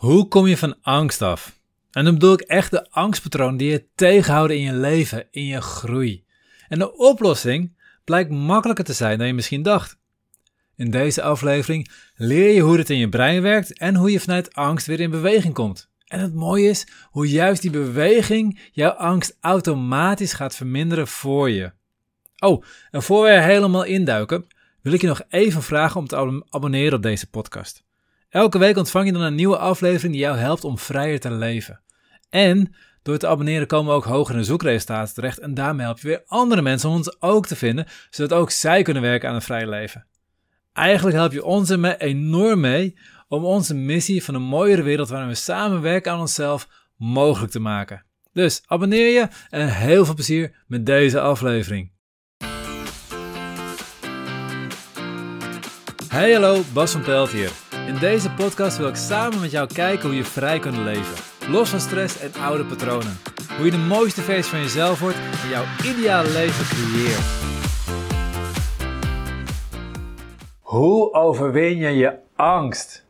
Hoe kom je van angst af? En dan bedoel ik echt de angstpatroon die je tegenhouden in je leven, in je groei. En de oplossing blijkt makkelijker te zijn dan je misschien dacht. In deze aflevering leer je hoe het in je brein werkt en hoe je vanuit angst weer in beweging komt. En het mooie is hoe juist die beweging jouw angst automatisch gaat verminderen voor je. Oh, en voor we er helemaal induiken, wil ik je nog even vragen om te abonneren op deze podcast. Elke week ontvang je dan een nieuwe aflevering die jou helpt om vrijer te leven. En door te abonneren komen we ook hoger in zoekresultaten terecht en daarmee help je weer andere mensen om ons ook te vinden, zodat ook zij kunnen werken aan een vrij leven. Eigenlijk help je ons enorm mee om onze missie van een mooiere wereld waarin we samenwerken aan onszelf mogelijk te maken. Dus abonneer je en heel veel plezier met deze aflevering. Hey hallo, Bas van Pelt hier. In deze podcast wil ik samen met jou kijken hoe je vrij kunt leven. Los van stress en oude patronen. Hoe je de mooiste versie van jezelf wordt en jouw ideale leven creëert. Hoe overwin je je angst?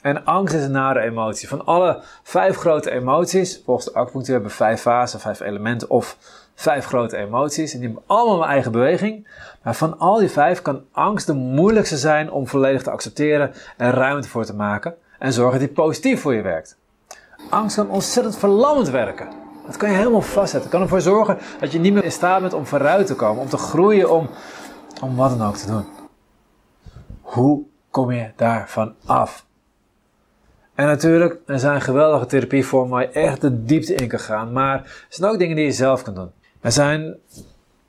En angst is een nare emotie. Van alle vijf grote emoties, volgens de acupunctuur hebben we vijf fasen, vijf elementen of vijf grote emoties. En die hebben allemaal een eigen beweging. Maar van al die vijf kan angst de moeilijkste zijn om volledig te accepteren en ruimte voor te maken. En zorgen dat die positief voor je werkt. Angst kan ontzettend verlammend werken. Dat kan je helemaal vastzetten. Het kan ervoor zorgen dat je niet meer in staat bent om vooruit te komen, om te groeien, om, om wat dan ook te doen. Hoe kom je daarvan af? En natuurlijk, er zijn geweldige therapievormen waar je echt de diepte in kan gaan. Maar er zijn ook dingen die je zelf kan doen. Er zijn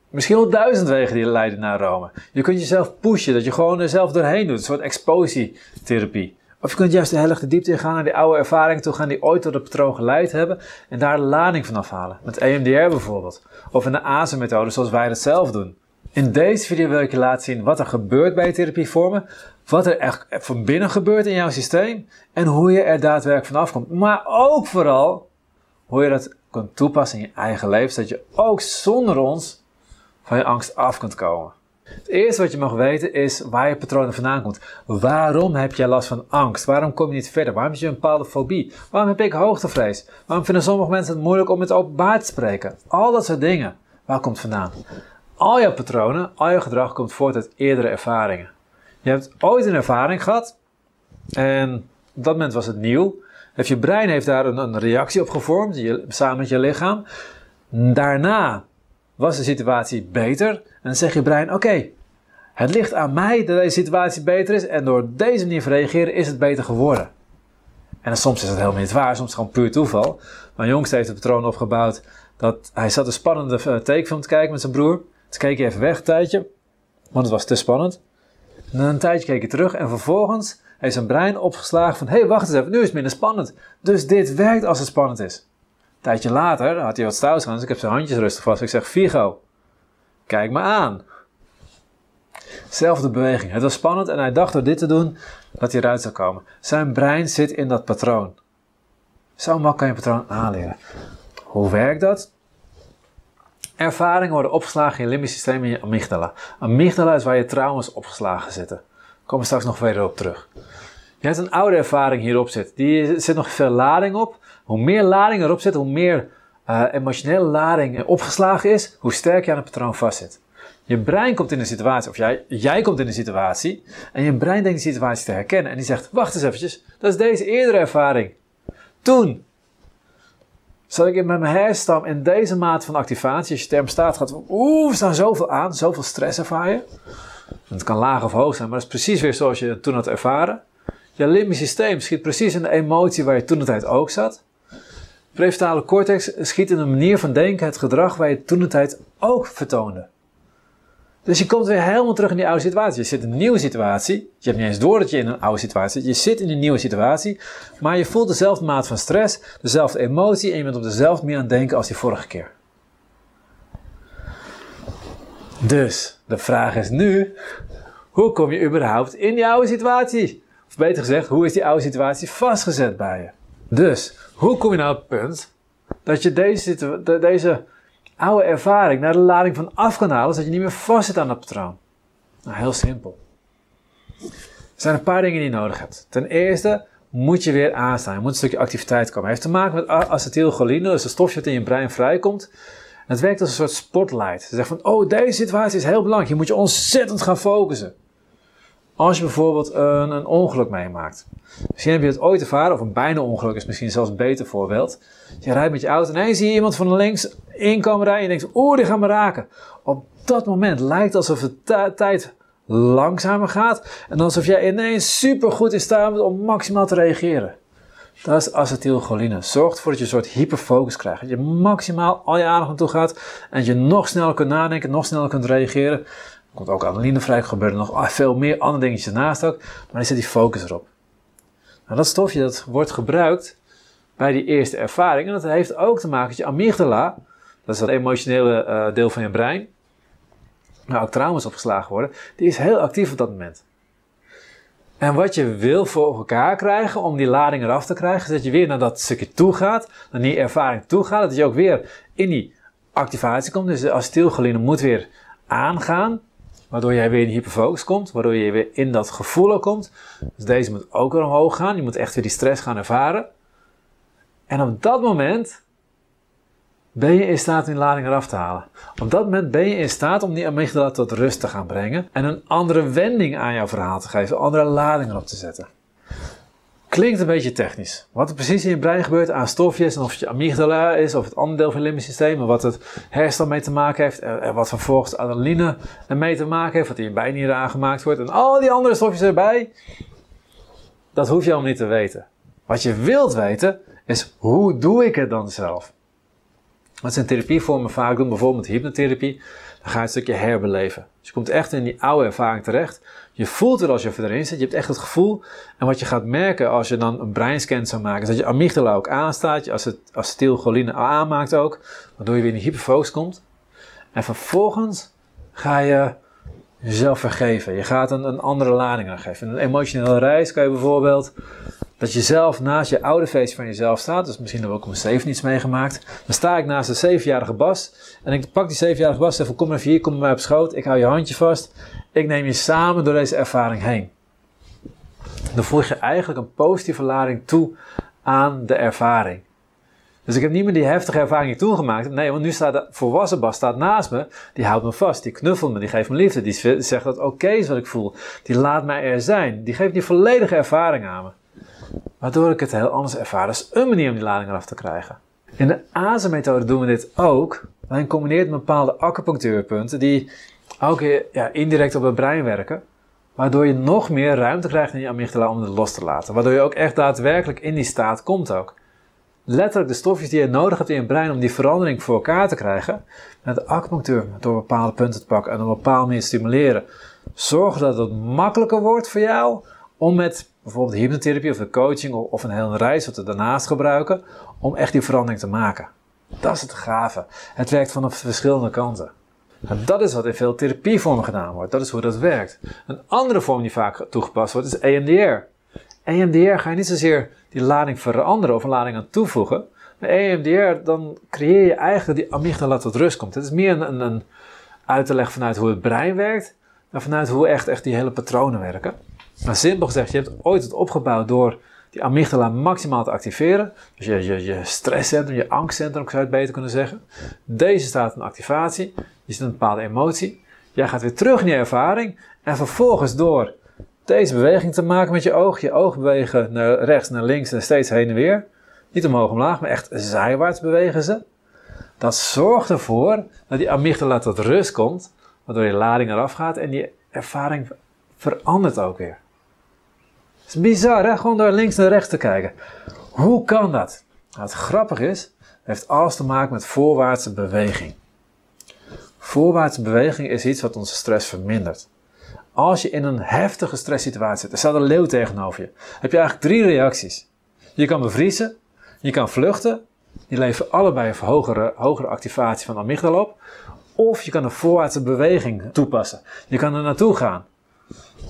misschien wel duizend wegen die leiden naar Rome. Je kunt jezelf pushen, dat je gewoon er zelf doorheen doet. Een soort exposietherapie. Of je kunt juist de hele diepte in gaan naar die oude ervaringen toe gaan die ooit tot het patroon geleid hebben. En daar de lading van afhalen. Met EMDR bijvoorbeeld. Of in de ASE-methode zoals wij dat zelf doen. In deze video wil ik je laten zien wat er gebeurt bij therapievormen, wat er echt van binnen gebeurt in jouw systeem en hoe je er daadwerkelijk vanaf komt. Maar ook vooral hoe je dat kunt toepassen in je eigen leven, zodat je ook zonder ons van je angst af kunt komen. Het eerste wat je mag weten is waar je patroon vandaan komt. Waarom heb je last van angst? Waarom kom je niet verder? Waarom heb je een bepaalde fobie? Waarom heb ik hoogtevrees? Waarom vinden sommige mensen het moeilijk om het openbaar te spreken? Al dat soort dingen. Waar komt het vandaan? Al jouw patronen, al je gedrag komt voort uit eerdere ervaringen. Je hebt ooit een ervaring gehad en op dat moment was het nieuw. Heeft je brein heeft daar een, een reactie op gevormd, je, samen met je lichaam. Daarna was de situatie beter en dan zegt je brein: Oké, het ligt aan mij dat deze situatie beter is en door deze manier te reageren is het beter geworden. En soms is het helemaal niet waar, soms gewoon puur toeval. Mijn jongste heeft het patroon opgebouwd dat hij zat een spannende uh, tekenfilm te kijken met zijn broer. Toen keek even weg een tijdje, want het was te spannend. En een tijdje keek hij terug en vervolgens heeft zijn brein opgeslagen van... hé, hey, wacht eens even, nu is het minder spannend. Dus dit werkt als het spannend is. Een tijdje later had hij wat stouts gedaan, dus ik heb zijn handjes rustig vast. Ik zeg, Figo, kijk me aan. Zelfde beweging. Het was spannend en hij dacht door dit te doen dat hij eruit zou komen. Zijn brein zit in dat patroon. Zo makkelijk kan je patroon aanleren. Hoe werkt dat? Ervaringen worden opgeslagen in je limbisch systeem en je amygdala. Amygdala is waar je trauma's opgeslagen zitten. Daar komen we straks nog verder op terug. Je hebt een oude ervaring hierop zit. Die zit nog veel lading op. Hoe meer lading erop zit, hoe meer uh, emotionele lading opgeslagen is, hoe sterk je aan het patroon vastzit. Je brein komt in een situatie, of jij, jij komt in een situatie, en je brein denkt die situatie te herkennen. En die zegt, wacht eens eventjes, dat is deze eerdere ervaring. Toen zat ik met mijn hersenstam in deze maat van activatie. Als je thermostaat gaat, oeh, er staan zoveel aan, zoveel stress ervaar je. Het kan laag of hoog zijn, maar dat is precies weer zoals je toen had ervaren. Je limbisch systeem schiet precies in de emotie waar je toen de tijd ook zat. Prefrontale cortex schiet in de manier van denken het gedrag waar je toen de tijd ook vertoonde. Dus je komt weer helemaal terug in die oude situatie. Je zit in een nieuwe situatie. Je hebt niet eens door dat je in een oude situatie zit. Je zit in een nieuwe situatie. Maar je voelt dezelfde maat van stress, dezelfde emotie en je bent op dezelfde manier aan denken als die vorige keer. Dus de vraag is nu: hoe kom je überhaupt in die oude situatie? Of beter gezegd, hoe is die oude situatie vastgezet bij je? Dus, hoe kom je nou op het punt dat je deze, deze oude ervaring naar de lading van af kan halen, zodat je niet meer vast zit aan dat patroon? Nou, heel simpel. Er zijn een paar dingen die je nodig hebt. Ten eerste, moet je weer aanstaan. Je moet een stukje activiteit komen. Het heeft te maken met acetylcholine, dus een stofje dat in je brein vrijkomt. het werkt als een soort spotlight. Ze zegt van, oh, deze situatie is heel belangrijk. Je moet je ontzettend gaan focussen. Als je bijvoorbeeld een, een ongeluk meemaakt. Misschien heb je het ooit ervaren, of een bijna ongeluk is misschien zelfs een beter voorbeeld. Je rijdt met je auto en ineens zie je iemand van links inkomen rijden en je denkt, oeh, die gaat me raken. Op dat moment lijkt alsof de tijd langzamer gaat en alsof jij ineens super goed in staat bent om maximaal te reageren. Dat is acetylcholine. Zorg ervoor dat je een soort hyperfocus krijgt. Dat je maximaal al je aandacht naartoe gaat en dat je nog sneller kunt nadenken, nog sneller kunt reageren. Komt ook adrenaline vrij, gebeuren nog veel meer andere dingetjes naast ook, maar dan zit die focus erop. Nou, dat stofje dat wordt gebruikt bij die eerste ervaring en dat heeft ook te maken met je amygdala, dat is dat emotionele uh, deel van je brein, nou ook trauma's opgeslagen worden, die is heel actief op dat moment. En wat je wil voor elkaar krijgen om die lading eraf te krijgen, is dat je weer naar dat stukje toe gaat, naar die ervaring toe gaat, dat je ook weer in die activatie komt. Dus de acetylcholine moet weer aangaan, waardoor jij weer in hyperfocus komt, waardoor je weer in dat gevoel komt. Dus deze moet ook weer omhoog gaan, je moet echt weer die stress gaan ervaren. En op dat moment ben je in staat om die lading eraf te halen. Op dat moment ben je in staat om die amygdala tot rust te gaan brengen en een andere wending aan jouw verhaal te geven, andere lading erop te zetten. Klinkt een beetje technisch. Wat er precies in je brein gebeurt aan stofjes en of het je amygdala is of het andere deel van het limbisch en wat het herstel mee te maken heeft en wat vervolgens adrenaline ermee te maken heeft, wat in je bijnieren aangemaakt wordt en al die andere stofjes erbij, dat hoef je allemaal niet te weten. Wat je wilt weten is hoe doe ik het dan zelf? Wat zijn therapievormen vaak doen, bijvoorbeeld hypnotherapie, dan ga je een stukje herbeleven. Dus je komt echt in die oude ervaring terecht. Je voelt het als je erin zit, je hebt echt het gevoel. En wat je gaat merken als je dan een breinscan zou maken, is dat je amygdala ook aanstaat, je als het acetylcholine aanmaakt ook, waardoor je weer in de hyperfocus komt. En vervolgens ga je jezelf vergeven. Je gaat een, een andere lading aan geven. Een emotionele reis kan je bijvoorbeeld dat je zelf naast je oude feestje van jezelf staat. Dus misschien hebben we ook om zeven iets meegemaakt. Dan sta ik naast een zevenjarige Bas. En ik pak die zevenjarige Bas en zeg: Kom even hier, kom mij op schoot. Ik hou je handje vast. Ik neem je samen door deze ervaring heen. Dan voeg je eigenlijk een positieve lading toe aan de ervaring. Dus ik heb niet meer die heftige ervaring die toen gemaakt Nee, want nu staat de volwassen Bas staat naast me. Die houdt me vast. Die knuffelt me. Die geeft me liefde. Die zegt dat oké is wat ik voel. Die laat mij er zijn. Die geeft die volledige ervaring aan me. Waardoor ik het heel anders ervaar. Dat is een manier om die lading eraf te krijgen. In de ASE-methode doen we dit ook. Wij combineren bepaalde acupunctuurpunten die ook ja, indirect op het brein werken. Waardoor je nog meer ruimte krijgt in je amygdala om het los te laten. Waardoor je ook echt daadwerkelijk in die staat komt ook. Letterlijk de stofjes die je nodig hebt in je brein om die verandering voor elkaar te krijgen. Met de acupunctuur, door bepaalde punten te pakken en op een bepaalde manier te stimuleren. Zorg dat het makkelijker wordt voor jou om met bijvoorbeeld hypnotherapie of de coaching of een hele reis wat we daarnaast gebruiken, om echt die verandering te maken. Dat is het gave. Het werkt vanaf verschillende kanten. En dat is wat in veel therapievormen gedaan wordt. Dat is hoe dat werkt. Een andere vorm die vaak toegepast wordt is EMDR. EMDR ga je niet zozeer die lading veranderen of een lading aan toevoegen. Met EMDR dan creëer je eigenlijk die amygdala tot rust komt. Het is meer een, een vanuit hoe het brein werkt, dan vanuit hoe echt, echt die hele patronen werken. Maar simpel gezegd, je hebt ooit het opgebouwd door die amygdala maximaal te activeren. Dus je, je, je stresscentrum, je angstcentrum, zou het beter kunnen zeggen. Deze staat in activatie. Je zit een bepaalde emotie. Jij gaat weer terug in je ervaring. En vervolgens door deze beweging te maken met je oog. Je oog bewegen naar rechts, naar links en steeds heen en weer. Niet omhoog omlaag, maar echt zijwaarts bewegen ze. Dat zorgt ervoor dat die amygdala tot rust komt. Waardoor je lading eraf gaat en die ervaring verandert ook weer. Is bizar, hè? Gewoon door links naar rechts te kijken. Hoe kan dat? Nou, het grappige is, het heeft alles te maken met voorwaartse beweging. Voorwaartse beweging is iets wat onze stress vermindert. Als je in een heftige stresssituatie zit, er staat een leeuw tegenover je, heb je eigenlijk drie reacties. Je kan bevriezen, je kan vluchten, die leveren allebei een hogere, hogere activatie van amygdala op. Of je kan een voorwaartse beweging toepassen. Je kan er naartoe gaan.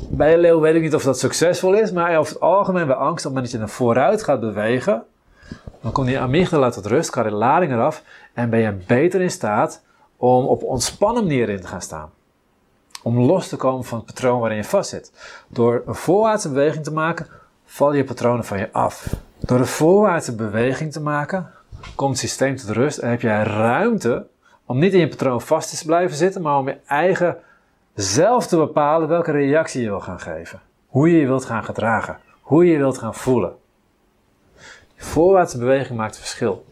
Bij een leeuw weet ik niet of dat succesvol is, maar over het algemeen bij angst, op het moment dat je naar vooruit gaat bewegen, dan komt die amygdala tot rust, gaat de lading eraf en ben je beter in staat om op ontspannen manier in te gaan staan. Om los te komen van het patroon waarin je vastzit. Door een voorwaartse beweging te maken, vallen je patronen van je af. Door een voorwaartse beweging te maken, komt het systeem tot rust en heb jij ruimte om niet in je patroon vast te blijven zitten, maar om je eigen zelf te bepalen welke reactie je wil gaan geven. Hoe je je wilt gaan gedragen. Hoe je je wilt gaan voelen. Voorwaartse beweging maakt verschil.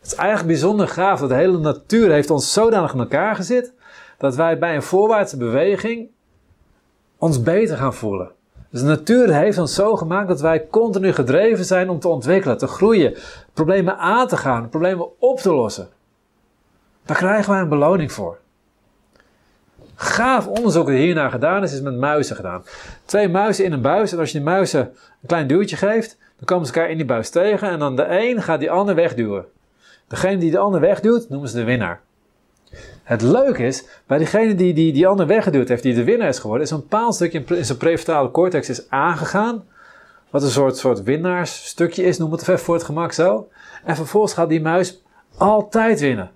Het is eigenlijk bijzonder gaaf dat de hele natuur heeft ons zodanig in elkaar gezet dat wij bij een voorwaartse beweging ons beter gaan voelen. Dus de natuur heeft ons zo gemaakt dat wij continu gedreven zijn om te ontwikkelen, te groeien, problemen aan te gaan, problemen op te lossen. Daar krijgen wij een beloning voor. Gaaf onderzoek dat hiernaar gedaan is, is met muizen gedaan. Twee muizen in een buis en als je die muizen een klein duwtje geeft, dan komen ze elkaar in die buis tegen en dan de een gaat die ander wegduwen. Degene die de ander wegduwt, noemen ze de winnaar. Het leuke is, bij degene die die, die ander weggeduwd heeft, die de winnaar is geworden, is een bepaald stukje in zijn prefrontale cortex is aangegaan. Wat een soort, soort winnaarsstukje is, noem het even voor het gemak zo. En vervolgens gaat die muis altijd winnen.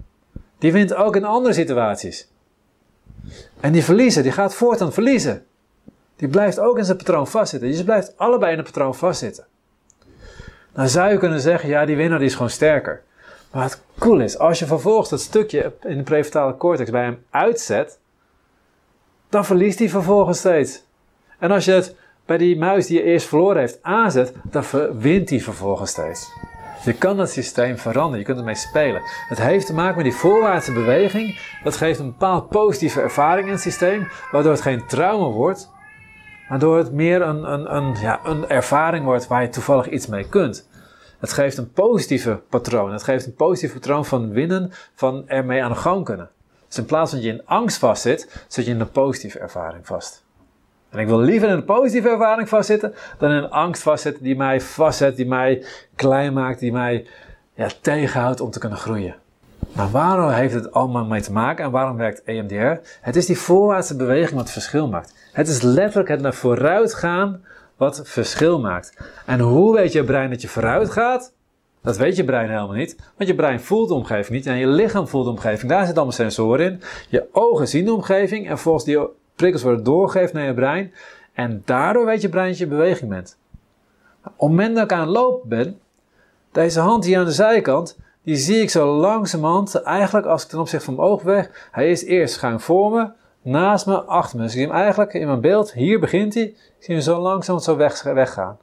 Die wint ook in andere situaties. En die verliezen, die gaat voortaan verliezen. Die blijft ook in zijn patroon vastzitten. Dus blijft allebei in het patroon vastzitten. Dan zou je kunnen zeggen, ja, die winnaar die is gewoon sterker. Maar het cool is, als je vervolgens dat stukje in de prefrontale cortex bij hem uitzet, dan verliest hij vervolgens steeds. En als je het bij die muis die je eerst verloren heeft aanzet, dan wint hij vervolgens steeds. Je kan dat systeem veranderen, je kunt ermee spelen. Het heeft te maken met die voorwaartse beweging. Dat geeft een bepaald positieve ervaring in het systeem, waardoor het geen trauma wordt, waardoor het meer een, een, een, ja, een ervaring wordt waar je toevallig iets mee kunt. Het geeft een positieve patroon. Het geeft een positief patroon van winnen, van ermee aan de gang kunnen. Dus in plaats van dat je in angst vastzit, zit je in een positieve ervaring vast. En ik wil liever in een positieve ervaring vastzitten dan in een angst vastzitten die mij vastzet, die mij klein maakt, die mij ja, tegenhoudt om te kunnen groeien. Maar waarom heeft het allemaal mee te maken en waarom werkt EMDR? Het is die voorwaartse beweging wat verschil maakt. Het is letterlijk het naar vooruit gaan wat verschil maakt. En hoe weet je brein dat je vooruit gaat? Dat weet je brein helemaal niet, want je brein voelt de omgeving niet en je lichaam voelt de omgeving. Daar zitten allemaal sensoren in. Je ogen zien de omgeving en volgens die prikkels worden doorgegeven naar je brein. En daardoor weet je brein dat je beweging bent. Op het moment dat ik aan het lopen ben, deze hand hier aan de zijkant, die zie ik zo langzamerhand, eigenlijk als ik ten opzichte van mijn oog weg, hij is eerst schuin voor me, naast me, achter me. Dus ik zie hem eigenlijk in mijn beeld, hier begint hij, ik zie hem zo langzaam zo weg, weggaan.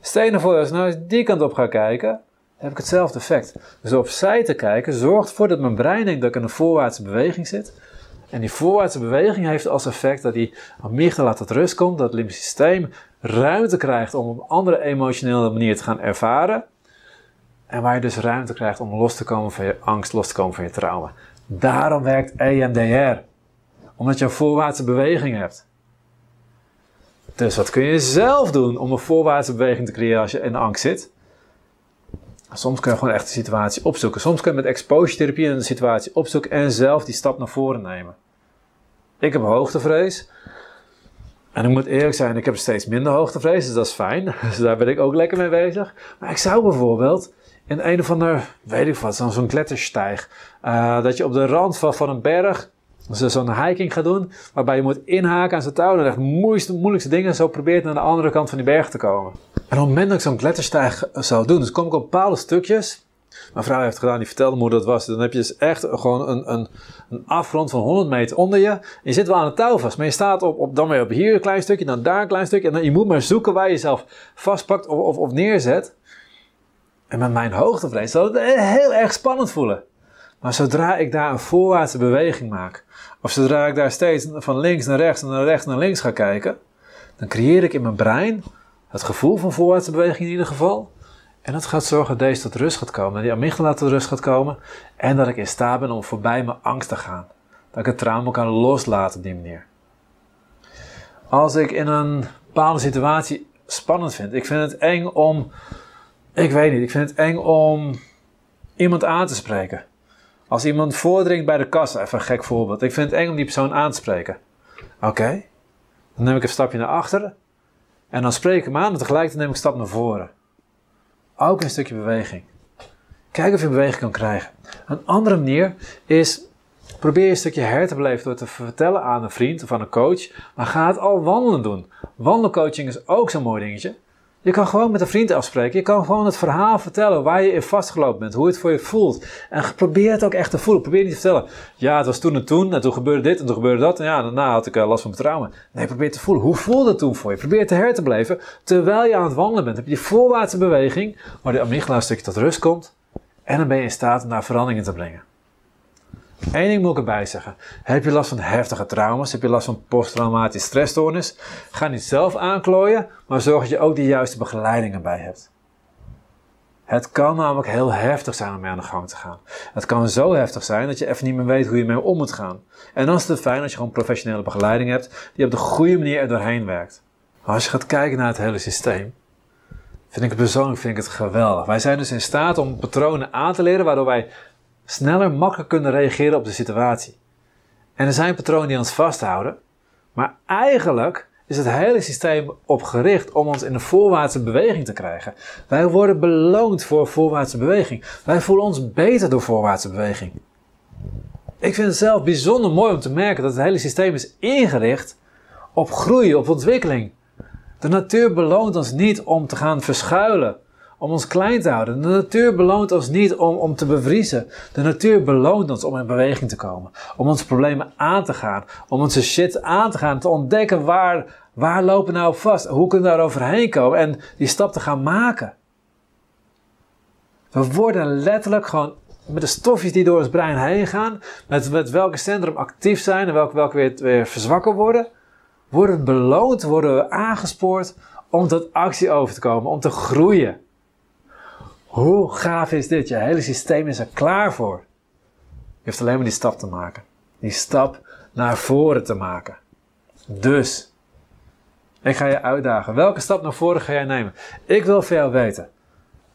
Stel je voor, als ik nou die kant op ga kijken, heb ik hetzelfde effect. Dus opzij te kijken zorgt ervoor dat mijn brein denkt dat ik in een voorwaartse beweging zit. En die voorwaartse beweging heeft als effect dat die amygdala tot rust komt, dat het limbisch systeem ruimte krijgt om op een andere emotionele manier te gaan ervaren. En waar je dus ruimte krijgt om los te komen van je angst, los te komen van je trauma. Daarom werkt EMDR. Omdat je een voorwaartse beweging hebt. Dus wat kun je zelf doen om een voorwaartse beweging te creëren als je in angst zit? Soms kun je gewoon echt de situatie opzoeken. Soms kun je met exposure therapie een situatie opzoeken en zelf die stap naar voren nemen. Ik heb hoogtevrees. En ik moet eerlijk zijn, ik heb steeds minder hoogtevrees, dus dat is fijn. Dus daar ben ik ook lekker mee bezig. Maar ik zou bijvoorbeeld in een of ander, weet ik wat, zo'n kletterstijg, uh, dat je op de rand van, van een berg zo'n hiking gaat doen, waarbij je moet inhaken aan zijn touw en echt moeilijkste, moeilijkste dingen zo probeert naar de andere kant van die berg te komen. En op het moment dat ik zo'n kletterstijg zou doen, dus kom ik op bepaalde stukjes. Mijn vrouw heeft gedaan, die vertelde me hoe dat was. Dan heb je dus echt gewoon een, een, een afgrond van 100 meter onder je. Je zit wel aan het touw vast, maar je staat op, op, dan weer op hier een klein stukje, dan daar een klein stukje. En dan, je moet maar zoeken waar je jezelf vastpakt of, of, of neerzet. En met mijn hoogtevrees zal het heel erg spannend voelen. Maar zodra ik daar een voorwaartse beweging maak, of zodra ik daar steeds van links naar rechts en naar rechts naar links ga kijken, dan creëer ik in mijn brein het gevoel van voorwaartse beweging in ieder geval. En dat gaat zorgen dat deze tot rust gaat komen, dat die amygdala tot rust gaat komen en dat ik in staat ben om voorbij mijn angst te gaan. Dat ik het trauma kan loslaten op die manier. Als ik in een bepaalde situatie spannend vind, ik vind het eng om, ik weet niet, ik vind het eng om iemand aan te spreken. Als iemand voordringt bij de kassa, even een gek voorbeeld. Ik vind het eng om die persoon aan te spreken. Oké, dan neem ik een stapje naar achteren. En dan spreek ik hem aan en tegelijkertijd neem ik een stap naar voren. Ook een stukje beweging. Kijk of je beweging kan krijgen. Een andere manier is, probeer je een stukje her te beleven door te vertellen aan een vriend of aan een coach. Maar ga het al wandelen doen. Wandelcoaching is ook zo'n mooi dingetje. Je kan gewoon met een vriend afspreken. Je kan gewoon het verhaal vertellen waar je in vastgelopen bent. Hoe het voor je voelt. En probeer het ook echt te voelen. Probeer niet te vertellen. Ja, het was toen en toen. En toen gebeurde dit en toen gebeurde dat. En ja, daarna had ik uh, last van mijn trauma. Nee, probeer te voelen. Hoe voelde het toen voor je? Probeer te her te blijven. Terwijl je aan het wandelen bent. Heb je die voorwaartse beweging. Waar de amygdala een stukje tot rust komt. En dan ben je in staat om daar veranderingen te brengen. Eén ding moet ik erbij zeggen. Heb je last van heftige trauma's? Heb je last van posttraumatische stressstoornis? Ga niet zelf aanklooien, maar zorg dat je ook de juiste begeleiding erbij hebt. Het kan namelijk heel heftig zijn om mee aan de gang te gaan. Het kan zo heftig zijn dat je even niet meer weet hoe je mee om moet gaan. En dan is het fijn als je gewoon professionele begeleiding hebt die op de goede manier er doorheen werkt. Maar als je gaat kijken naar het hele systeem, vind ik het persoonlijk vind ik het geweldig. Wij zijn dus in staat om patronen aan te leren waardoor wij sneller, makkelijker kunnen reageren op de situatie. En er zijn patronen die ons vasthouden, maar eigenlijk is het hele systeem op gericht om ons in een voorwaartse beweging te krijgen. Wij worden beloond voor voorwaartse beweging. Wij voelen ons beter door voorwaartse beweging. Ik vind het zelf bijzonder mooi om te merken dat het hele systeem is ingericht op groei, op ontwikkeling. De natuur beloont ons niet om te gaan verschuilen, om ons klein te houden. De natuur beloont ons niet om, om te bevriezen. De natuur beloont ons om in beweging te komen. Om onze problemen aan te gaan. Om onze shit aan te gaan. Te ontdekken waar, waar lopen nou vast. Hoe kunnen we daar overheen komen. En die stap te gaan maken. We worden letterlijk gewoon met de stofjes die door ons brein heen gaan. Met, met welke centrum actief zijn en welke, welke weer, weer verzwakken worden. Worden beloond, worden we aangespoord om tot actie over te komen. Om te groeien. Hoe gaaf is dit? Je hele systeem is er klaar voor. Je hoeft alleen maar die stap te maken. Die stap naar voren te maken. Dus, ik ga je uitdagen. Welke stap naar voren ga jij nemen? Ik wil van jou weten.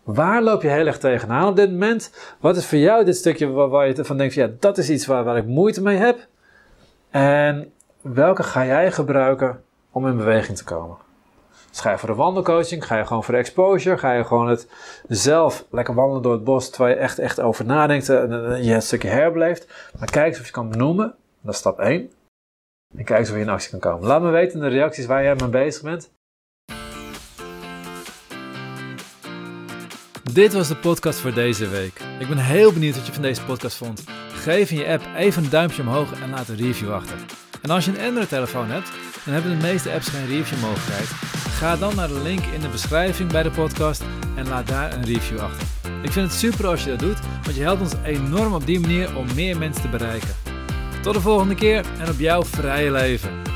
Waar loop je heel erg tegenaan op dit moment? Wat is voor jou dit stukje waar, je van denkt, ja, dat is iets waar, waar ik moeite mee heb? En welke ga jij gebruiken om in beweging te komen? Dus ga je voor de wandelcoaching, ga je gewoon voor de exposure, ga je gewoon het zelf lekker wandelen door het bos terwijl je echt, echt over nadenkt en je het stukje herbeleeft. Maar kijk eens of je kan benoemen, dat is stap 1. En kijk eens of je in actie kan komen. Laat me weten in de reacties waar jij mee bezig bent. Dit was de podcast voor deze week. Ik ben heel benieuwd wat je van deze podcast vond. Geef in je app even een duimpje omhoog en laat een review achter. En als je een Android-telefoon hebt, dan hebben de meeste apps geen review mogelijkheid. Ga dan naar de link in de beschrijving bij de podcast en laat daar een review achter. Ik vind het super als je dat doet, want je helpt ons enorm op die manier om meer mensen te bereiken. Tot de volgende keer en op jouw vrije leven.